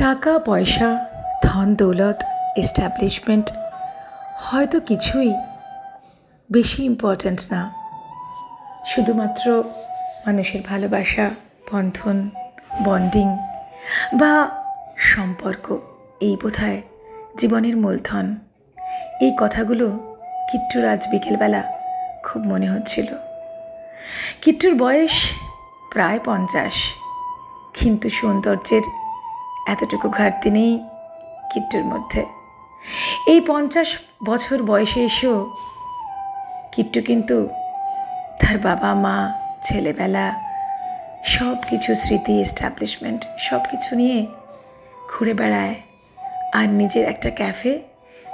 টাকা পয়সা ধন দৌলত এস্টাবলিশমেন্ট হয়তো কিছুই বেশি ইম্পর্ট্যান্ট না। শুধুমাত্র মানুষের ভালোবাসা, বন্ধন বন্ডিং বা সম্পর্ক, এই বোধহয় জীবনের মূলধন। এই কথাগুলো কিট্টুর আজ বিকেলবেলা খুব মনে হচ্ছিল। কিট্টুর বয়স প্রায় পঞ্চাশ, কিন্তু সৌন্দর্যের এতটুকু ঘাটতি নেই কিট্টুর মধ্যে। এই পঞ্চাশ বছর বয়সে এসেও কিট্টু কিন্তু তার বাবা, মা, ছেলেবেলা সব কিছু স্মৃতি এস্টাবলিশমেন্ট সব কিছু নিয়ে ঘুরে বেড়ায়। আর নিজের একটা ক্যাফে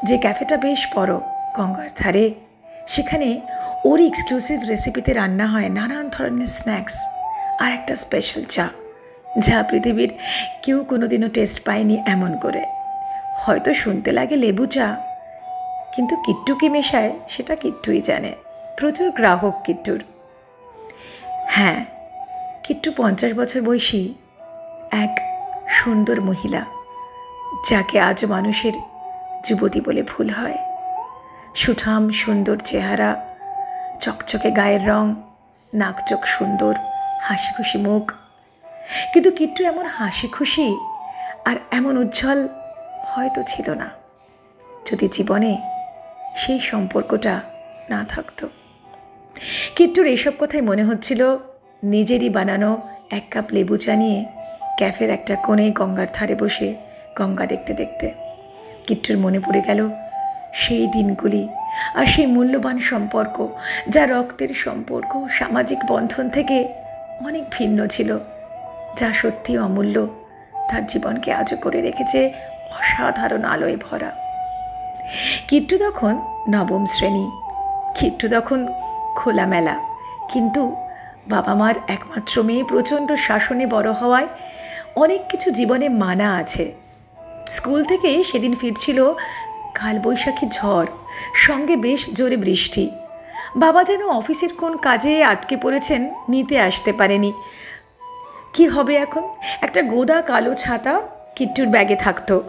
যে ক্যাফেটা বেশ বড়, গঙ্গার ধারে, সেখানে ওর এক্সক্লুসিভ রেসিপিতে রান্না হয় নানান ধরনের স্ন্যাক্স আর একটা স্পেশাল চা। যা পৃথিবীর কেউ কোনোদিনও টেস্ট পায়নি এমন করে। হয়তো শুনতে লাগে লেবু চা, কিন্তু কিট্টু কি মেশায় সেটা কিট্টুই জানে। প্রচুর গ্রাহক কিট্টুর। হ্যাঁ কিট্টু পঞ্চাশ বছর বয়সী এক সুন্দর মহিলা, যাকে আজও মানুষের যুবতী বলে ভুল হয়। সুঠাম, সুন্দর চেহারা, চকচকে গায়ের রং নাক চোখ সুন্দর হাসি খুশি মুখ কিন্তু কিট্টু এমন হাসি খুশি আর এমন উজ্জ্বল হয়তো ছিল না, যদি জীবনে সেই সম্পর্কটা না থাকতো। কিট্টুর এইসব কথাই মনে হচ্ছিল নিজেরই বানানো এক কাপ লেবু চা নিয়ে ক্যাফের একটা কোণে গঙ্গার ধারে বসে গঙ্গা দেখতে দেখতে। কিট্টুর মনে পড়ে গেল সেই দিনগুলি আর সেই মূল্যবান সম্পর্ক, যা রক্তের সম্পর্ক, সামাজিক বন্ধন থেকে অনেক ভিন্ন ছিল। যা সত্যি অমূল্য, তার জীবনকে আজও করে রেখেছে অসাধারণ আলোয় ভরা। কিট্টু তখন নবম শ্রেণি কিট্টু তখন খোলামেলা, কিন্তু বাবা মার একমাত্র মেয়ে প্রচণ্ড শাসনে বড় হওয়ায় অনেক কিছু জীবনে মানা আছে। স্কুল থেকে সেদিন ফিরছিল কালবৈশাখী ঝড়, সঙ্গে বেশ জোরে বৃষ্টি। বাবা যেন অফিসের কোন কাজে আটকে পড়েছেন নিতে আসতে পারেনি। কি হবে এখন? একটা গোদা কালো ছাতা কিট্টুর ব্যাগে থাকতো।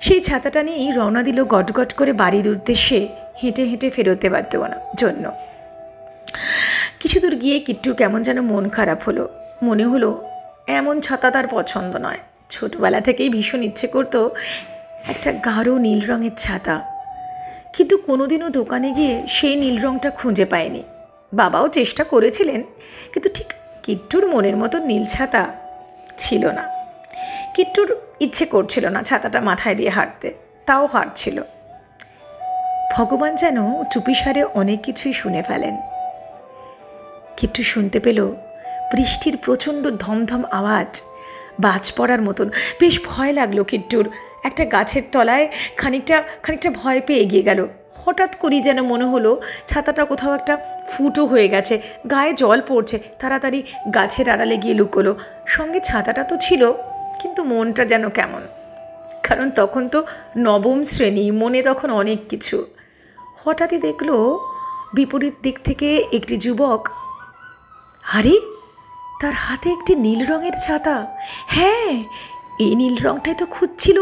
সেই ছাতাটা নিয়েই রওনা দিল গটগট করে বাড়ির উদ্দেশ্যে হেঁটে হেঁটে ফেরোতে পারত না জন্য। কিছু দূর গিয়ে কিট্টু কেমন যেন মন খারাপ হলো। মনে হলো এমন ছাতা তার পছন্দ নয়। ছোটবেলা থেকেই ভীষণ ইচ্ছে করতো একটা গাঢ় নীল রঙের ছাতা। কিন্তু কোনোদিনও দোকানে গিয়ে সেই নীল রঙটা খুঁজে পায়নি। বাবাও চেষ্টা করেছিলেন, কিন্তু ঠিক কিট্টুর মনের মতো নীল ছাতা ছিল না। কিট্টুর ইচ্ছে করছিল না ছাতাটা মাথায় দিয়ে হাঁটতে, তাও হাঁটছিল। ভগবান যেন চুপিসারে অনেক কিছুই শুনে ফেলেন। কিট্টু শুনতে পেল বৃষ্টির প্রচণ্ড ধমধম আওয়াজ, বাজ পড়ার মতন। বেশ ভয় লাগল কিট্টুর। একটা গাছের তলায় খানিকটা খানিকটা ভয় পেয়ে এগিয়ে গেল। হঠাৎ করেই যেন মনে হলো ছাতাটা কোথাও একটা ফুটো হয়ে গেছে, গায়ে জল পড়ছে, তাড়াতাড়ি গাছের আড়ালে গিয়ে লুকোলো। সঙ্গে ছাতাটা তো ছিল, কিন্তু মনটা যেন কেমন। কারণ তখন তো নবম শ্রেণি, মনে তখন অনেক কিছু। হঠাৎই দেখল বিপরীত দিক থেকে একটি যুবক, আরে, তার হাতে একটি নীল রঙের ছাতা। হ্যাঁ এই নীল রঙটাই তো খুঁজছিল।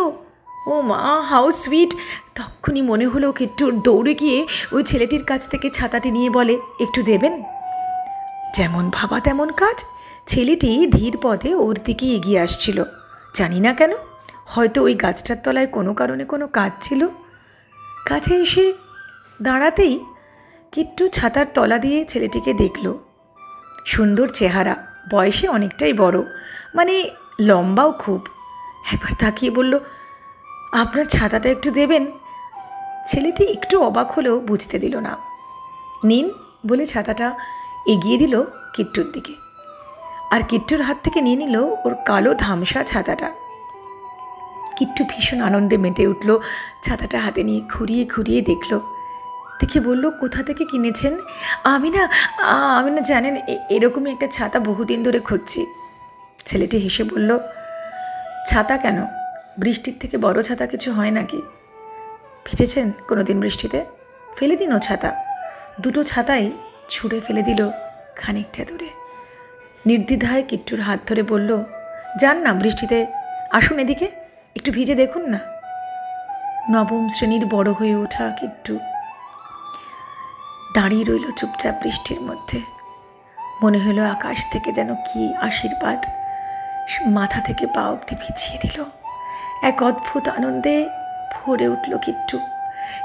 ও মা হাউ সুইট তখনই মনে হলো কিট্টুর দৌড়ে গিয়ে ওই ছেলেটির কাছ থেকে ছাতাটি নিয়ে বলে, একটু দেবেন? যেমন ভাবা তেমন কাজ। ছেলেটি ধীর পথে ওর দিকে এগিয়ে আসছিল। জানি না কেন, হয়তো ওই গাছটার তলায় কোনো কারণে কোনো কাজ ছিল। কাছে এসে দাঁড়াতেই কিট্টু ছাতার তলা দিয়ে ছেলেটিকে দেখল। সুন্দর চেহারা, বয়সে অনেকটাই বড় মানে লম্বাও খুব। একবার তাকিয়ে বলল আপনার ছাতাটা একটু দেবেন? ছেলেটি একটু অবাক হলেও বুঝতে দিল না। নিন বলে ছাতাটা এগিয়ে দিল কিট্টুর দিকে। আর কিট্টুর হাত থেকে নিয়ে নিল ওর কালো ধামসা ছাতাটা। কিট্টু ভীষণ আনন্দে মেতে উঠল, ছাতাটা হাতে নিয়ে ঘুরিয়ে ঘুরিয়ে দেখল। দেখে বলল, কোথা থেকে কিনেছেন? আমি না আমি না জানেন এরকমই একটা ছাতা বহুদিন ধরে খুঁজছি। ছেলেটি হেসে বলল, ছাতা কেন? বৃষ্টির থেকে বড় ছাতা কিছু হয় নাকি? ভিজেছেন কোনো দিন বৃষ্টিতে? ফেলে দিন ও ছাতা। দুটো ছাতাই ছুঁড়ে ফেলে দিল খানিকটা দূরে। নির্দ্বিধায় কিট্টুর হাত ধরে বলল, যান না বৃষ্টিতে, আসুন এদিকে, একটু ভিজে দেখুন না। নবম শ্রেণির বড় হয়ে ওঠা কিট্টু দাঁড়িয়ে রইল চুপচাপ বৃষ্টির মধ্যে। মনে হলো আকাশ থেকে যেন কি আশীর্বাদ মাথা থেকে পা অব্দি ভিজিয়ে দিল। এক অদ্ভুত আনন্দে ভরে উঠল কিট্টু।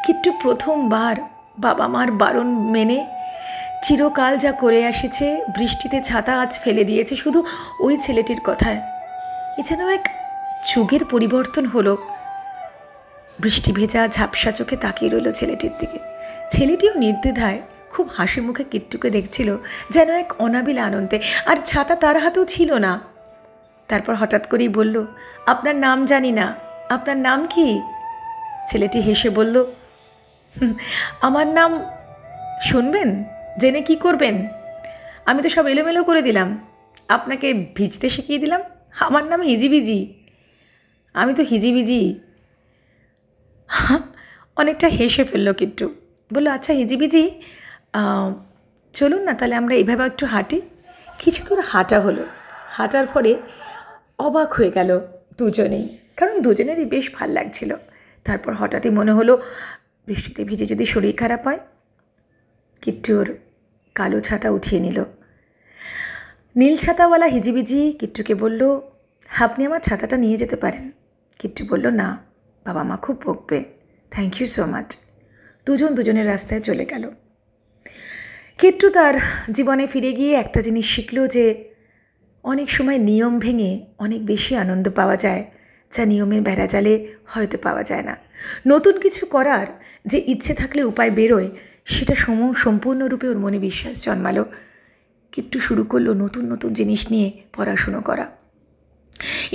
কিট্টু প্রথমবার বাবা মার বারণ মেনে চিরকাল যা করে আসেছে, বৃষ্টিতে ছাতা আজ ফেলে দিয়েছে শুধু ওই ছেলেটির কথায়। এ যেন এক যুগের পরিবর্তন হলো। বৃষ্টি ভেজা ঝাপসা চোখে তাকিয়ে রইল ছেলেটির দিকে। ছেলেটিও নির্দ্বিধায় খুব হাসি মুখে কিট্টুকে দেখছিল, যেন এক অনাবিল আনন্দে। আর ছাতা তার হাতেও ছিল না। তারপর হঠাৎ করেই বলল, আপনার নাম জানি না, আপনার নাম কি? ছেলেটি হেসে বলল আমার নাম শুনবেন? জেনে কি করবেন? আমি তো সব এলোমেলো করে দিলাম। আপনাকে ভিজতে শিখিয়ে দিলাম? আমার নাম হিজিবিজি। আমি তো হিজিবিজি। অনেকটা হেসে ফেলল কিট্টু। বলল আচ্ছা হিজিবিজি চলুন না তাহলে আমরা এইভাবে একটু হাঁটি। কিছু দূর হাঁটা হলো। হাঁটার পরে অবাক হয়ে গেল দুজনেই। কারণ দুজনেরই বেশ ভালো লাগছিল। তারপর হঠাৎই মনে হলো, বৃষ্টিতে ভিজে যদি শরীর খারাপ হয়? কিট্টুর কালো ছাতা উঠিয়ে নিল। নীল ছাতাওয়ালা হিজিবিজি কিট্টুকে বলল, আপনি আমার ছাতাটা নিয়ে যেতে পারেন। কিট্টু বলল, না, বাবা মা খুব বকবে। থ্যাংক ইউ সো মাচ দুজন দুজনের রাস্তায় চলে গেল। কিট্টু তার জীবনে ফিরে গিয়ে একটা জিনিস শিখল যে অনেক সময় নিয়ম ভেঙে অনেক বেশি আনন্দ পাওয়া যায়, যা নিয়মের বেড়াজালে হয়তো পাওয়া যায় না। নতুন কিছু করার যে ইচ্ছে থাকলে উপায় বেরোয়, সেটা সম, সম্পূর্ণরূপে ওর মনে বিশ্বাস জন্মালো। কিট্টু শুরু করল নতুন নতুন জিনিস নিয়ে পড়াশুনো করা।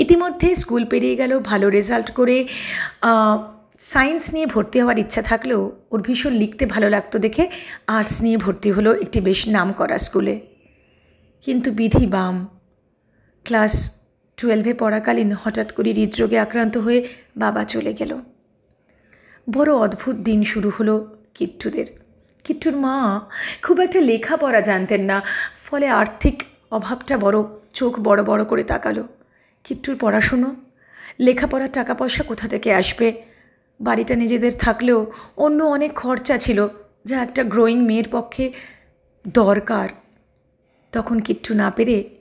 ইতিমধ্যে স্কুল পেরিয়ে গেল, ভালো রেজাল্ট করে সায়েন্স নিয়ে ভর্তি হওয়ার ইচ্ছা থাকলেও ওর ভীষণ লিখতে ভালো লাগতো দেখে আর্টস নিয়ে ভর্তি হলো একটি বেশ নাম করা স্কুলে। কিন্তু বিধি বাম ক্লাস টুয়েলভে পড়াকালীন হঠাৎ করে হৃদরোগে আক্রান্ত হয়ে বাবা চলে গেল। বড় অদ্ভুত দিন শুরু হলো কিট্টুদের। কিট্টুর মা খুব একটা লেখাপড়া জানতেন না, ফলে আর্থিক অভাবটা বড়, চোখ বড় বড় করে তাকালো। কিট্টুর পড়াশুনো, লেখাপড়ার টাকা পয়সা কোথা থেকে আসবে? বাড়িটা নিজেদের থাকলেও অন্য অনেক খরচা ছিল, যা একটা গ্রোয়িং মেয়ের পক্ষে দরকার। তখন কিট্টু না পেরে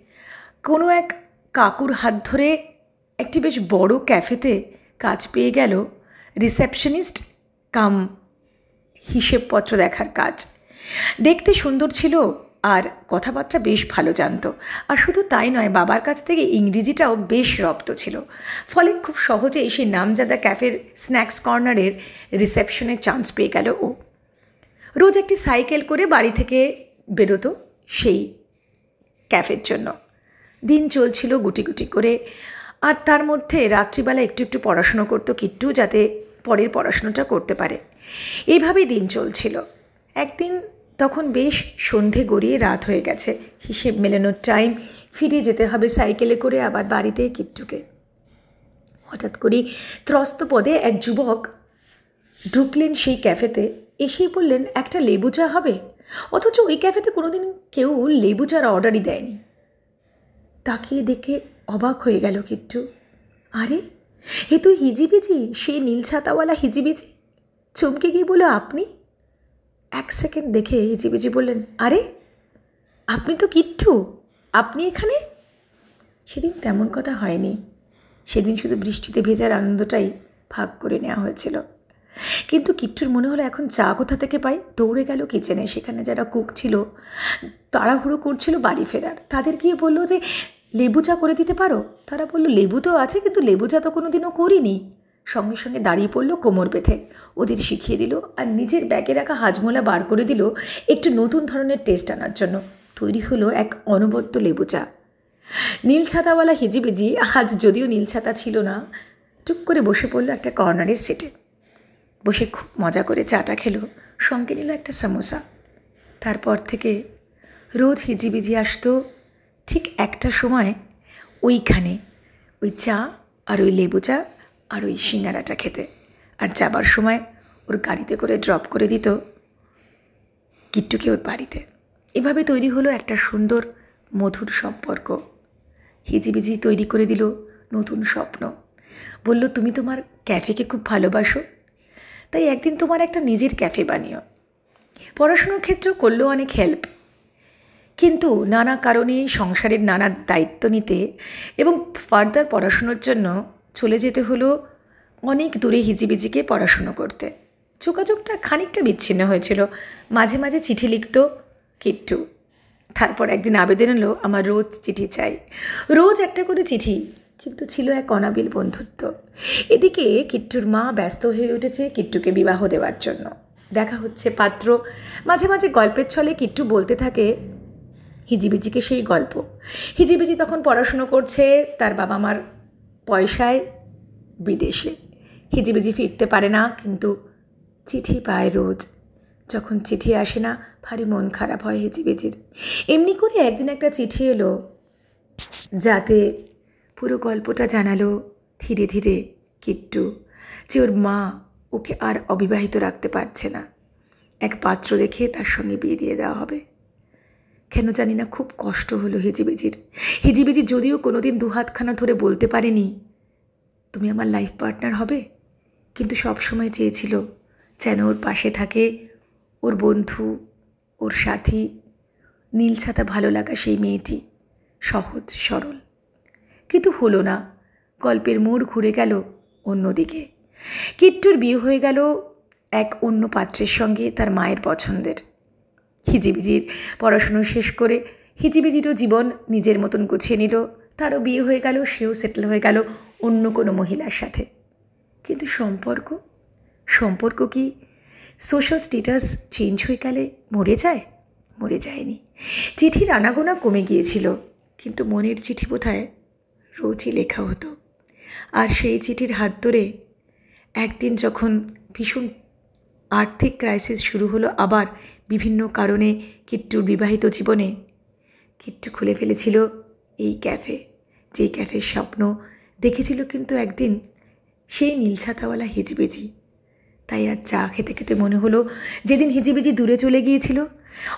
কোনো এক কাকুর হাত ধরে একটি বেশ বড় ক্যাফেতে কাজ পেয়ে গেল রিসেপশনিস্ট কাম হিসেবপত্র দেখার কাজ। দেখতে সুন্দর ছিল আর কথাবার্তা বেশ ভালো জানতো। আর শুধু তাই নয়, বাবার কাছ থেকে ইংরেজিটাও বেশ রপ্ত ছিল। ফলে খুব সহজেই সেই নামজাদা ক্যাফের স্ন্যাক্স কর্নারের রিসেপশনের চান্স পেয়ে গেল ও। রোজ একটি সাইকেল করে বাড়ি থেকে বেরোতো সেই ক্যাফের জন্য। দিন চলছিল গুটি গুটি করে। আর তার মধ্যে রাত্রিবেলা একটু একটু পড়াশুনো করতো কিট্টু যাতে পরের পড়াশুনোটা করতে পারে। এইভাবেই দিন চলছিল। একদিন তখন বেশ সন্ধে গড়িয়ে রাত হয়ে গেছে। হিসেব মেলানোর টাইম ফিরে যেতে হবে সাইকেলে করে আবার বাড়িতে কিট্টুকে। হঠাৎ করেই ত্রস্ত পদে এক যুবক ঢুকলেন সেই ক্যাফেতে। এসেই বললেন, একটা লেবু চা হবে? অথচ ওই ক্যাফেতে কোনোদিন কেউ লেবু চার অর্ডারই দেয়নি। তাকিয়ে দেখে অবাক হয়ে গেল কিট্টু। আরে, এ তুই হিজিবিজি? সে নীল ছাতাওয়ালা হিজিবিজি? চমকে গিয়ে বলো আপনি? এক সেকেন্ড দেখে হিজিবিজি বললেন, আরে, আপনি তো কিট্টু, আপনি এখানে? সেদিন তেমন কথা হয়নি। সেদিন শুধু বৃষ্টিতে ভেজার আনন্দটাই ভাগ করে নেওয়া হয়েছিল। কিন্তু কিট্টুর মনে হলো এখন চা কোথা থেকে পাই? দৌড়ে গেল কিচেনে, সেখানে যারা কুক ছিল, তাড়াহুড়ো করছিল বাড়ি ফেরার। তাদের গিয়ে বলল যে লেবু চা করে দিতে পারো? তারা বলল, লেবু তো আছে, কিন্তু লেবু চা তো কোনো দিনও করিনি। সঙ্গে সঙ্গে দাঁড়িয়ে পড়ল কোমর বেঁধে। ওদের শিখিয়ে দিল আর নিজের ব্যাগে রাখা হাজমোলা বার করে দিল একটু নতুন ধরনের টেস্ট আনার জন্য। তৈরি হলো এক অনবদ্য লেবু চা। নীল ছাতাওয়ালা হিজিবিজি আজ যদিও নীল ছাতা ছিল না, চুপ করে বসে পড়ল একটা কর্নারের সেটে। বসে খুব মজা করে চাটা খেলো, সঙ্গে নিল একটা সামোসা। তারপর থেকে রোজ হিজিবিজি আসতো ঠিক একটা সময় ওইখানে ওই চা আর ওই লেবু চা আর ওই সিঙ্গারাটা খেতে। আর যাবার সময় ওর গাড়িতে করে ড্রপ করে দিত কিট্টুকে ওর বাড়িতে। এভাবে তৈরি হলো একটা সুন্দর মধুর সম্পর্ক। হিজিবিজি তৈরি করে দিল নতুন স্বপ্ন। বলল, তুমি তোমার ক্যাফেকে খুব ভালোবাসো, তাই একদিন তোমার একটা নিজের ক্যাফে বানিও। পড়াশুনোর ক্ষেত্রেও করল অনেক হেল্প কিন্তু নানা কারণে সংসারের নানা দায়িত্ব নিতে এবং ফার্দার পড়াশুনোর জন্য চলে যেতে হলো অনেক দূরে হিজিবিজিকে পড়াশুনো করতে। যোগাযোগটা খানিকটা বিচ্ছিন্ন হয়েছিল। মাঝে মাঝে চিঠি লিখত কিট্টু। তারপর একদিন আবেদন এলো, আমার রোজ চিঠি চাই। রোজ একটা করে চিঠি, কিন্তু ছিল এক অনাবিল বন্ধুত্ব। এদিকে কিট্টুর মা ব্যস্ত হয়ে উঠেছে কিট্টুকে বিবাহ দেওয়ার জন্য। দেখা হচ্ছে পাত্র। মাঝে মাঝে গল্পের ছলে কিট্টু বলতে থাকে হিজিবিজিকে সেই গল্প। হিজিবিজি তখন পড়াশুনো করছে তার বাবা মার পয়সায় বিদেশে। হিজিবিজি ফিরতে পারে না, কিন্তু চিঠি পায় রোজ। যখন চিঠি আসে না, ভারী মন খারাপ হয় হিজিবিজির। এমনি করে একদিন একটা চিঠি এলো, যাতে পুরো গল্পটা জানালো ধীরে ধীরে কিট্টু, যে ওর মা ওকে আর অবিবাহিত রাখতে পারছে না। এক পাত্র রেখে তার সঙ্গে বিয়ে দিয়ে দেওয়া হবে। কেন জানি না খুব কষ্ট হলো হিজিবিজির। হিজিবিজি যদিও কোনোদিন দুহাতখানা ধরে বলতে পারেনি, তুমি আমার লাইফ পার্টনার হবে? কিন্তু সব সময় চেয়েছিল যেন ওর পাশে থাকে ওর বন্ধু, ওর সাথী, নীল ছাতা ভালো লাগা সেই মেয়েটি, সহজ, সরল। কিন্তু হলো না, গল্পের মোড় ঘুরে গেল অন্যদিকে। কিট্টুর বিয়ে হয়ে গেল এক অন্য পাত্রের সঙ্গে তার মায়ের পছন্দের। হিজিবিজির পড়াশুনো শেষ করে হিজিবিজিরও জীবন নিজের মতন গুছিয়ে নিল। তারও বিয়ে হয়ে গেল, সেও সেটেল হয়ে গেল অন্য কোনো মহিলার সাথে। কিন্তু সম্পর্ক? সম্পর্ক কি? সোশ্যাল স্ট্যাটাস চেঞ্জ হয়ে গেলে মরে যায়? মরে যায়নি। চিঠির আনাগোনা কমে গিয়েছিল, কিন্তু মনের চিঠি বোধহয় রোজই লেখা হতো। আর সেই চিঠির হাত ধরে একদিন যখন ভীষণ আর্থিক ক্রাইসিস শুরু হলো, আবার বিভিন্ন কারণে কিট্টুর বিবাহিত জীবনে। কিট্টু খুলে ফেলেছিল এই ক্যাফে। যেই ক্যাফের স্বপ্ন দেখেছিল কিন্তু একদিন সেই নীলছাতাওয়ালা হিজবিজি। তাই আর চা খেতে খেতে মনে হলো যেদিন হিজিবিজি দূরে চলে গিয়েছিল,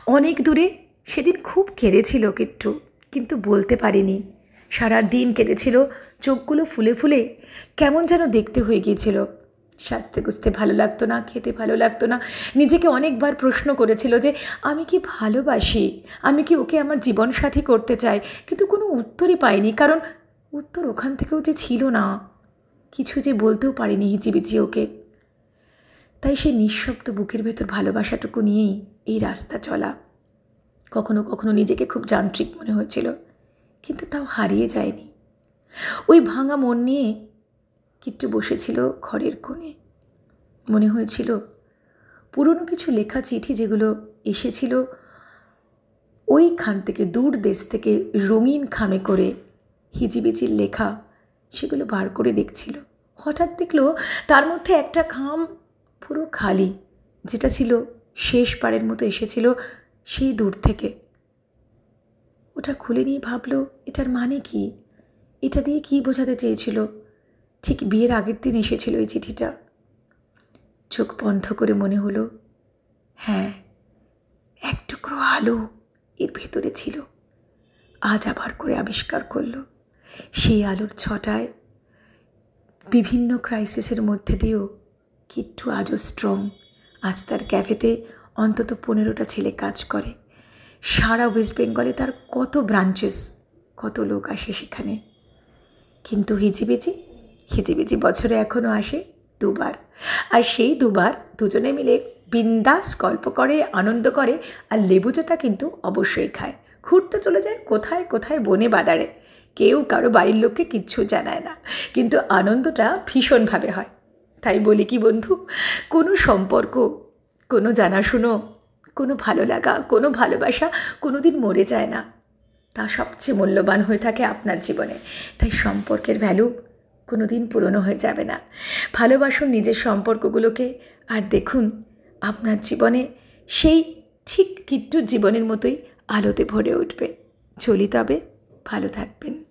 অনেক দূরে সেদিন খুব কেঁদেছিল কিট্টু, কিন্তু বলতে পারিনি। সারা দিন কেঁদেছিল, চোখগুলো ফুলে ফুলে কেমন যেন দেখতে হয়ে গিয়েছিল। সাজতে গুজতে ভালো লাগতো না, খেতে ভালো লাগতো না। নিজেকে অনেকবার প্রশ্ন করেছিল যে, আমি কি ভালোবাসি? আমি কি ওকে আমার জীবন সাথী করতে চাই? কিন্তু কোনো উত্তরই পাইনি, কারণ উত্তর ওখান থেকেও যে ছিল না। কিছু যে বলতেও পারিনি হিচিবিচি ওকে। তাই সেই নিঃশব্দ বুকের ভেতর ভালোবাসাটুকু নিয়েই এই রাস্তা চলা। কখনো কখনো নিজেকে খুব যান্ত্রিক মনে হয়েছিল, কিন্তু তাও হারিয়ে যায়নি। ওই ভাঙা মন নিয়ে কিট্টু বসেছিল ঘরের কোণে। মনে হয়েছিল পুরনো কিছু লেখা চিঠি যেগুলো এসেছিল, ওইখান থেকে দূর দেশ থেকে রঙিন খামে করে হিজিবিজির লেখা সেগুলো বার করে দেখছিল। হঠাৎ দেখল তার মধ্যে একটা খাম পুরো খালি, যেটা ছিল শেষবারের মতো এসেছিল সেই দূর থেকে। ওটা খুলে নিয়ে ভাবলো, এটার মানে কি? এটা দিয়ে কি বোঝাতে চেয়েছিল? ঠিক বিয়ের আগের দিন এসেছিল এই চিঠিটা। চোখ বন্ধ করে মনে হলো হ্যাঁ এক টুকরো আলো এর ভেতরে ছিল। আজ আবার করে আবিষ্কার করল। সেই আলোর ছটায় বিভিন্ন ক্রাইসিসের মধ্যে দিয়েও কিট্টু আজও স্ট্রং। আজ তার ক্যাফেতে অন্তত পনেরোটা ছেলে কাজ করে। সারা ওয়েস্ট বেঙ্গলে তার কত ব্রাঞ্চেস, কত লোক আসে সেখানে। কিন্তু হিজিবিজি হিজিবিজি বছরে এখনও আসে দুবার। আর সেই দুবার দুজনে মিলে বিন্দাস গল্প করে, আনন্দ করে আর লেবু চাটা কিন্তু অবশ্যই খায়। ঘুরতে চলে যায় কোথায় কোথায় বনে বাদারে কেউ কারও বাড়ির লোককে কিচ্ছু জানায় না, কিন্তু আনন্দটা ভীষণভাবে হয়। তাই বলি কি বন্ধু, কোনো সম্পর্ক, কোনো জানাশুনো, কোনো ভালো লাগা, কোনো ভালোবাসা কোনো দিন মরে যায় না। তা সবচেয়ে মূল্যবান হয়ে থাকে আপনার জীবনে। তাই সম্পর্কের ভ্যালু কোনো দিন পুরনো হয়ে যাবে না। ভালোবাসুন নিজের সম্পর্কগুলোকে আর দেখুন, আপনার জীবনে সেই ঠিক কিট্টুর জীবনের মতোই আলোতে ভরে উঠবে। চলি তবে, ভালো থাকবেন।